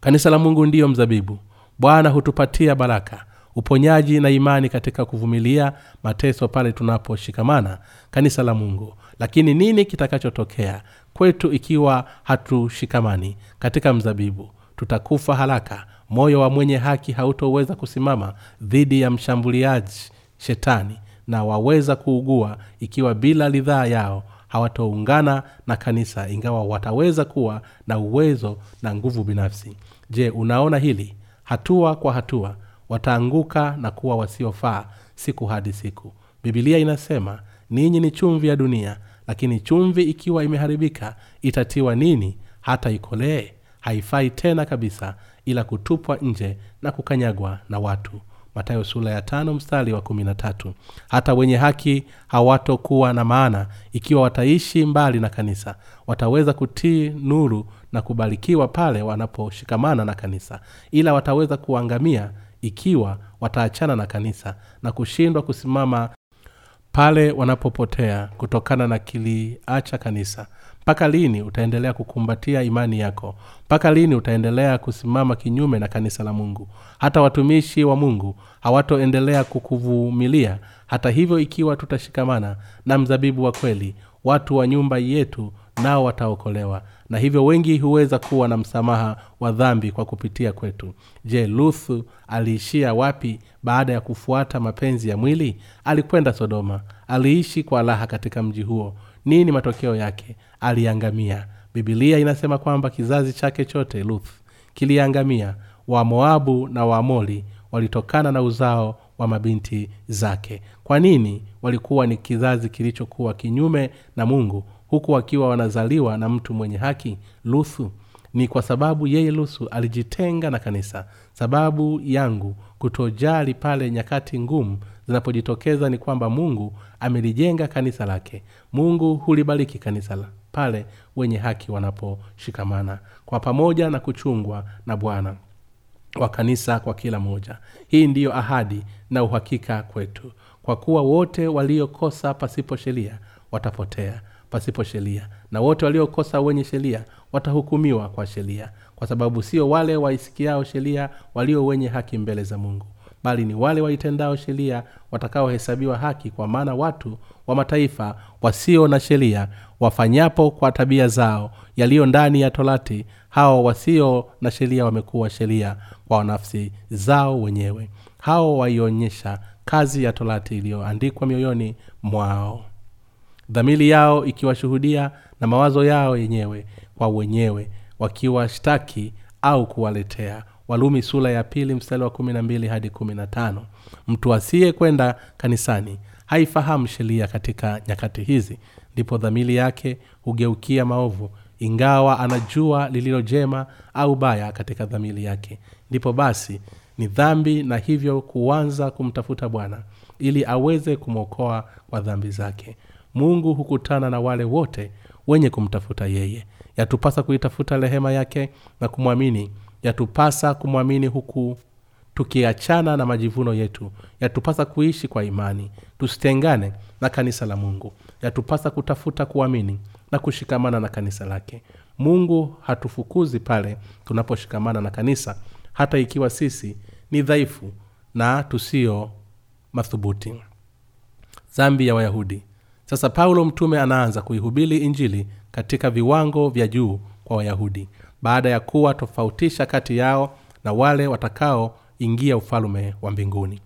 kanisa la mungu ndiyo mzabibu. Bwana hutupatia baraka uponyaji na imani katika kuvumilia mateso pale tunaposhikamana kanisa la mungu. Lakini nini kitakachotokea? Kwetu ikiwa hatushikamani katika mzabibu tutakufa haraka. Moyo wa mwenye haki hautoweza kusimama dhidi ya mshambuliaji shetani na waweza kuugua ikiwa bila ridhaa yao hawataungana na kanisa ingawa wataweza kuwa na uwezo na nguvu binafsi je unaona hili? Hatua kwa hatua wataanguka na kuwa wasiofaa siku hadi siku. Bibilia inasema ninyi ni chumvi ya dunia lakini chumvi ikiwa imeharibika itatiwa nini? Hata ikolee? Haifai tena kabisa ila kutupwa nje na kukanyagwa na watu. Matayo sula ya tano mstari wa kumi na tatu. Hata wenye haki hawatokuwa na maana ikiwa wataishi mbali na kanisa wataweza kutii nuru na kubarikiwa pale wanaposhikamana na kanisa. Ila wataweza kuangamia ikiwa wataachana na kanisa na kushindwa kusimama pale wanapopotea kutokana na kiliacha kanisa. Mpaka lini utaendelea kukumbatia imani yako? Mpaka lini utaendelea kusimama kinyume na kanisa la mungu? Hata watumishi wa mungu hawatoendelea kukuvumilia. Hata hivyo ikiwa tutashikamana na mzabibu wa kweli watu wa nyumba yetu nao wataokolewa na hivyo wengi huweza kuwa na msamaha wa dhambi kwa kupitia kwetu. Je luthu aliishia wapi baada ya kufuata mapenzi ya mwili? Alikwenda sodoma. Aliishi kwa raha katika mji huo. Nini matokeo yake? Aliangamia. Bibilia inasema kwamba kizazi chake chote luth kiliangamia. Wamoabu na waamori walitokana na uzao wa mabinti zake. Kwa nini walikuwa ni kizazi kilichokuwa kinyume na mungu huku wakiwa wanazaliwa na mtu mwenye haki luthu ni kwa sababu yeye luthu alijitenga na kanisa. Sababu yangu kutojali pale nyakati ngumu zinapojitokeza ni kwamba mungu amelijenga kanisa lake. Mungu hulibariki kanisa pale wenye haki wanaposhikamana kwa pamoja na kuchungwa na bwana wa kanisa kwa kila moja hii ndiyo ahadi na uhakika kwetu. Kwa kuwa wote waliokosa pasipo sheria watapotea pasipo sheria. Na wote waliokosa wenye sheria watahukumiwa kwa sheria kwa sababu sio wale waisikiao sheria walio wenye haki mbele za mungu bali ni wale waitendao sheria watakaohesabiwa haki kwa maana watu wa mataifa wasio na sheria wafanyapo kwa tabia zao yaliyo ndani ya torati hao wasio na sheria wamekuwa sheria kwa nafsi zao wenyewe. Hao waionyesha kazi ya torati iliyoandikwa mioyoni mwao dhamili yao ikiwashuhudia na mawazo yao yenyewe kwa wenyewe wakiwashtaki au kuwaletea. Walumi sula ya pili mstari wa kumi na mbili hadi kumi na tano. Mtu asiye kwenda kanisani haifahamu sheria katika nyakati hizi. Ndipo dhamili yake hugeukia maovu ingawa anajua lililo jema au baya katika dhamili yake. Ndipo basi ni dhambi na hivyo kuanza kumtafuta bwana ili aweze kumwokoa kwa dhambi zake mungu hukutana na wale wote wenye kumtafuta yeye. Yatupasa kuitafuta rehema yake na kumwamini. Yatupasa kumwamini huku tukiachana na majivuno yetu. Yatupasa kuishi kwa imani. Tusitengane na kanisa la mungu. Yatupasa kutafuta kuamini na kushikamana na kanisa lake. Mungu hatufukuzi pale tunaposhikamana na kanisa hata ikiwa sisi ni dhaifu na tusio mathubuti. Zambi ya wayahudi sasa paulo mtume anaanza kuihubiri injili katika viwango vya juu kwa wayahudi baada ya kuwa tofautisha kati yao na wale watakaoingia ufalume wa mbinguni.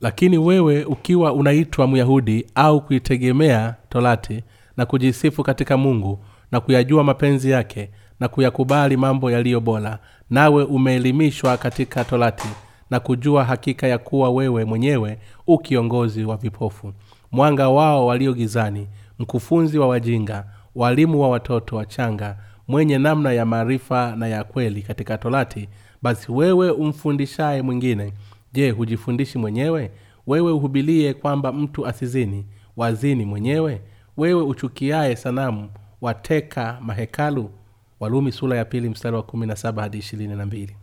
Lakini wewe ukiwa unaitwa myahudi au kuitegemea torati na kujisifu katika mungu na kuyajua mapenzi yake na kuyakubali mambo yaliyo bora nawe umeelimishwa katika torati na kujua hakika ya kuwa wewe mwenyewe u kiongozi wa vipofu mwanga wao walio gizani mkufunzi wa wajinga walimu wa watoto wachanga mwenye namna ya maarifa na ya kweli katika torati basi wewe umfundishaye mwingine. Je hujifundishi mwenyewe? Wewe uhubilie kwamba mtu asizini wazini mwenyewe? Wewe uchukiaye sanamu wateka mahekalu? Walumi sura ya pili mstari wa kumi na saba hadi ishirini na mbili.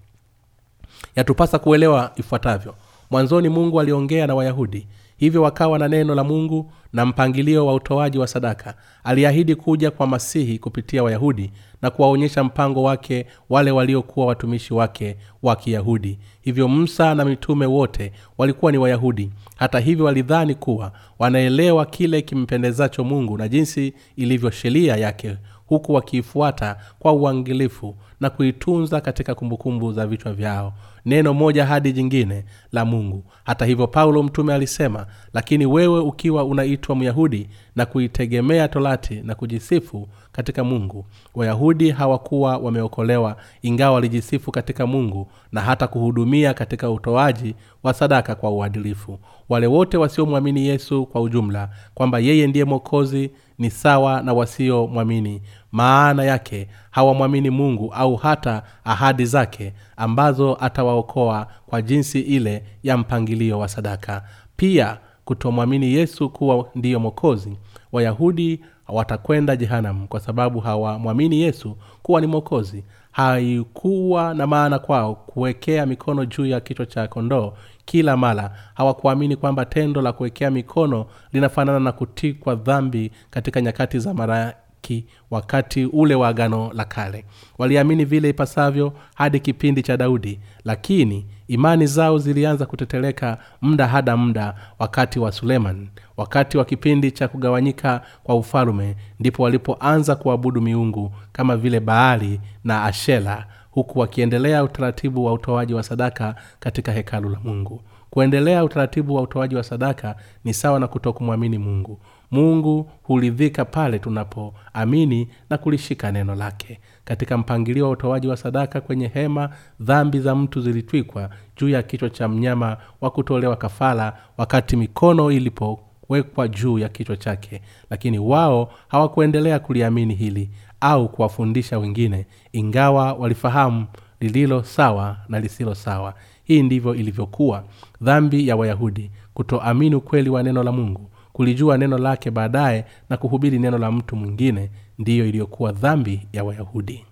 Yatupasa kuelewa ifuatavyo. Mwanzoni mungu aliongea na wayahudi hivyo wakawa na neno la mungu na mpangilio wa utoaji wa sadaka. Aliahidi kuja kwa masihi kupitia wayahudi na kuwaonyesha mpango wake wale waliokuwa watumishi wake wa kiyahudi. Hivyo msa na mitume wote walikuwa ni wayahudi. Hata hivyo walidhani kuwa wanaelewa kile kimpendezacho mungu na jinsi ilivyo sheria yake huku wakiifuata kwa uangilifu na kuitunza katika kumbukumbu za vichwa vyao. Neno moja hadi jingine la mungu. Hata hivyo paulo mtume alisema lakini wewe ukiwa unaitwa myahudi na kuitegemea torati na kujisifu katika mungu wayahudi hawakuwa wameokolewa ingawa walijisifu katika mungu na hata kuhudumia katika utoaji wa sadaka kwa uadilifu. Wale wote wasiomwamini yesu kwa ujumla kwamba yeye ndiye mwokozi ni sawa na wasiomwamini. Maana yake hawamwamini mungu au hata ahadi zake ambazo atawaokoa kwa jinsi ile ya mpangilio wa sadaka. Pia kutomwamini yesu kuwa ndiyo mwokozi wayahudi watakwenda jehanamu kwa sababu hawamwamini yesu kuwa ni mwokozi. Haikuwa na maana kwao kuwekea mikono juu ya kichwa cha kondoo kila mara. Hawakuamini kwamba tendo la kuwekea mikono linafanana na kutikwa dhambi katika nyakati za maraki wakati ule wa agano la kale. Waliamini vile ipasavyo hadi kipindi cha daudi lakini imani zao zilianza kuteteleka muda hada muda wakati wa suleman. Wakati wa kipindi cha kugawanyika kwa ufalume ndipo walipoanza kuabudu miungu kama vile baali na ashela huku wakiendelea utaratibu wa utoaji wa sadaka katika hekalu la mungu. Kuendelea utaratibu wa utoaji wa sadaka ni sawa na kutokumwamini mungu. Mungu huridhika pale tunapoamini na kulishika neno lake. Katika mpangilio wa utoaji wa sadaka kwenye hema dhambi za mtu zilitwikwa juu ya kichwa cha mnyama wa kutolewa kafara wakati mikono ilipowekwa juu ya kichwa chake. Lakini wao hawakuendelea kuliamini hili au kuwafundisha wengine ingawa walifahamu lililo sawa na lisilo sawa. Hii ndivyo ilivyokuwa. Dhambi ya wayahudi kutoamini ukweli wa neno la mungu kulijua neno lake baadaye na kuhubiri neno la mtu mwingine ndiyo iliyokuwa dhambi ya wayahudi.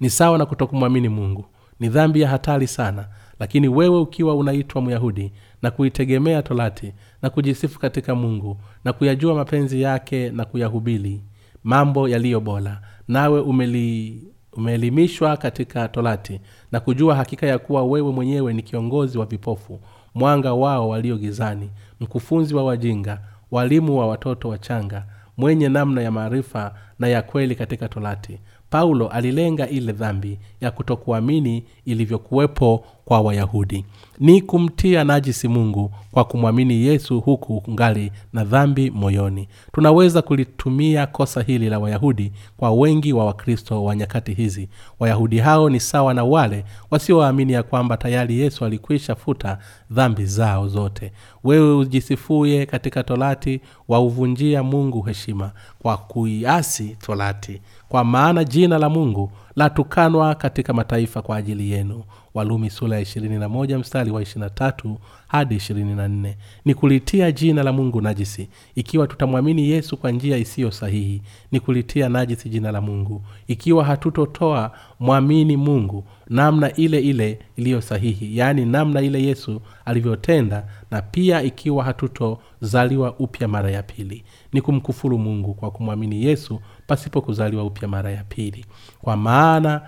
Ni sawa na kutokumwamini mungu. Ni dhambi ya hatari sana. Lakini wewe ukiwa unaitwa myahudi na kuitegemea torati na kujisifu katika mungu na kuyajua mapenzi yake na kuyahubiri mambo yaliyo bora. Nawe umeli umeelimishwa katika torati na kujua hakika ya kuwa wewe mwenyewe ni kiongozi wa vipofu mwanga wao walio gizani mkufunzi wa wajinga walimu wa watoto wachanga mwenye namna ya maarifa na ya kweli katika torati paulo alilenga ile dhambi ya kutokuamini ilivyokuwepo kwa wayahudi. Ni kumtia najisi mungu kwa kumwamini yesu huku ngali na dhambi moyoni. Tunaweza kulitumia kosa hili la wayahudi kwa wengi wa wakristo wa nyakati hizi. Wayahudi hao ni sawa na wale wasioamini ya kwamba tayari yesu alikwisha futa dhambi zao zote. Wewe ujisifuye katika torati wauvunjia mungu heshima kwa kuiasi torati kwa maana jina la mungu latukanwa katika mataifa kwa ajili yenu walumi sula ya 21 mstari wa 23 hadi 24 ni kulitia jina la mungu najisi. Ikiwa tutamwamini yesu kwa njia isiyo sahihi ni kulitia najisi jina la mungu. Ikiwa hatutotoa mwamini mungu namna ile ile iliyo sahihi yaani namna ile yesu alivyotenda na pia ikiwa hatutozaliwa upya mara ya pili. Ni kumkufuru mungu kwa kumwamini yesu pasipo kuzaliwa upya mara ya pili. Kwa maana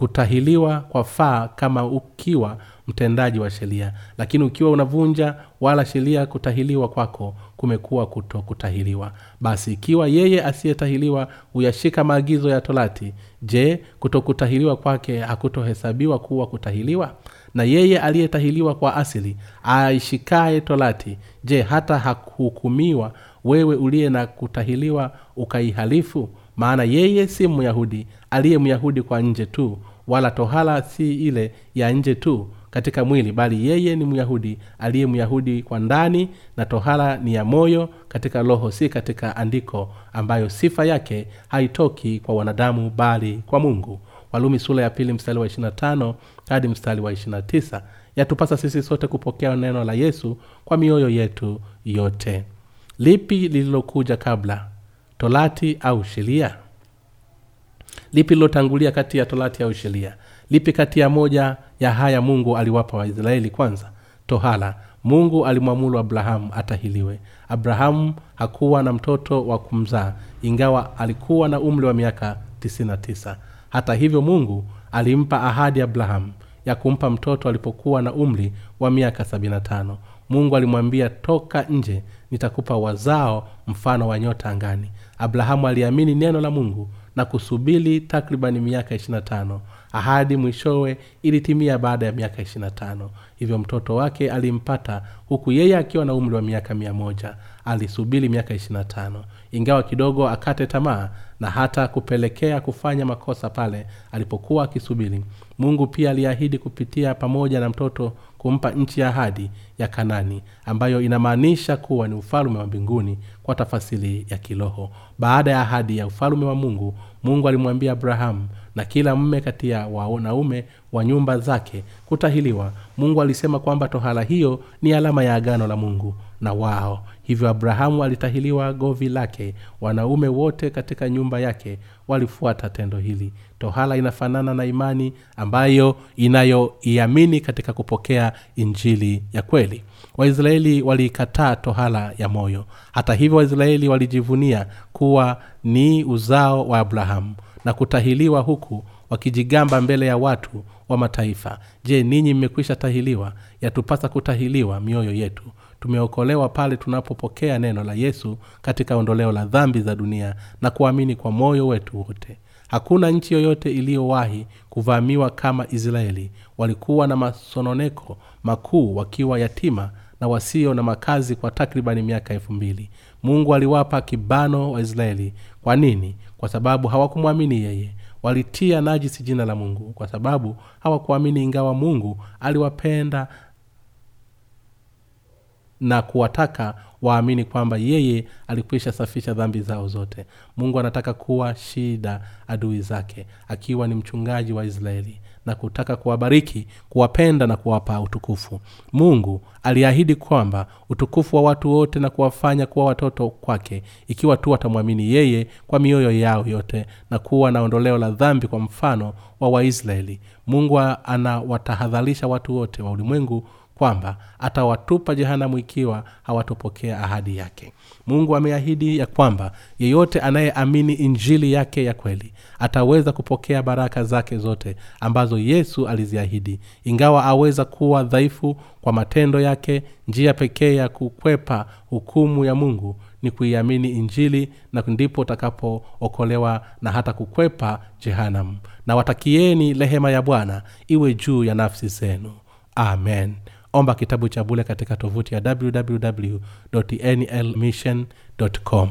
kutahiliwa kwa faa kama ukiwa mtendaji wa sheria. Lakini ukiwa unavunja wala sheria kutahiliwa kwako kumekuwa kuto kutahiliwa basi ikiwa yeye asiyetahiliwa huyashika maagizo ya torati je kutokutahiliwa kwake hakutohesabiwa kuwa kutahiliwa? Na yeye aliyetahiliwa kwa asili aishikaye torati je hata hakuhukumiwa wewe uliye na kutahiliwa ukaihalifu? Maana yeye si myahudi aliye myahudi kwa nje tu wala tohala si ile ya nje tu katika mwili bali yeye ni myahudi aliye myahudi kwa ndani na tohala ni ya moyo katika roho si katika andiko ambayo sifa yake haitoki kwa wanadamu bali kwa mungu. Walumi sura ya pili mstari wa 25 hadi mstari wa 29 yatupasa sisi sote kupokea neno la yesu kwa mioyo yetu yote. Lipi lililokuja kabla? Torati au sheria lipi lilotangulia kati ya torati au sheria? Lipi kati ya moja ya haya mungu aliwapa waisraeli kwanza? Tohala mungu alimwamuru abrahamu atahiliwe. Abrahamu hakuwa na mtoto wa kumzaa ingawa alikuwa na umri wa miaka 99 hata hivyo mungu alimpa ahadi abrahamu ya kumpa mtoto alipokuwa na umri wa miaka 75 mungu alimwambia toka nje nitakupa wazao mfano wa nyota angani. Abrahamu aliamini neno la mungu na kusubiri takribani miaka 25 ahadi mwishowe ilitimia baada ya miaka 25 hivyo mtoto wake alimpata huku yeye akiwa na umri wa miaka mia moja. Alisubiri miaka 25 ingawa kidogo akate tamaa na hata kupelekea kufanya makosa pale alipokuwa akisubiri. Mungu pia aliahidi kupitia pamoja na mtoto kumpa nchi ya ahadi ya kanani ambayo inamaanisha kuwa ni ufalume wa mbinguni kwa tafasiri ya kiroho. Baada ya ahadi ya ufalume wa mungu mungu alimwambia abrahamu na kila mme kati ya wanaume wa nyumba zake kutahiliwa mungu alisema kwamba tohala hiyo ni alama ya agano la mungu na wao. Hivyo abrahamu alitahiliwa govi lake. Wanaume wote katika nyumba yake walifuata tendo hili tohala inafanana na imani ambayo inayoiamini katika kupokea injili ya kweli. Waisraeli waliikataa tohala ya moyo. Hata hivyo waisraeli walijivunia kuwa ni uzao wa abrahamu na kutahiliwa huku wakijigamba mbele ya watu wa mataifa. Je ninyi mmekwisha tahiliwa? Yatupasa kutahiliwa mioyo yetu. Tumeokolewa pale tunapopokea neno la yesu katika ondoleo la dhambi za dunia na kuamini kwa moyo wetu wote hakuna nchi yoyote iliyowahi kuvamiwa kama israeli. Walikuwa na masononeko makuu wakiwa yatima na wasio na makazi kwa takribani miaka elfu mbili. Mungu aliwapa kibano waisraeli kwa nini? Kwa sababu hawakumwamini yeye. Walitia najisi jina la mungu kwa sababu hawakuamini ingawa mungu aliwapenda na kuwataka waamini kwamba yeye alikwisha safisha dhambi zao zote. Mungu anataka kuwa shida adui zake akiwa ni mchungaji wa israeli na kutaka kuwabariki kuwapenda na kuwapa utukufu. Mungu aliahidi kwamba utukufu wa watu wote na kuwafanya kuwa watoto kwake ikiwa tu watamwamini yeye kwa mioyo yao yote na kuwa na ondoleo la dhambi kwa mfano wa waisraeli. Mungu anawatahadharisha watu wote wa ulimwengu kwamba atawatupa jehanamu ikiwa hawatopokea ahadi yake. Mungu ameahidi ya kwamba yeyote anayeamini injili yake ya kweli ataweza kupokea baraka zake zote ambazo yesu aliziahidi ingawa aweza kuwa dhaifu kwa matendo yake. Njia pekee ya kukwepa hukumu ya mungu ni kuiamini injili na ndipo utakapookolewa na hata kukwepa jehanamu. Na watakieni rehema ya bwana iwe juu ya nafsi zenu. Amen omba kitabu cha bule katika tovuti ya www nlmission com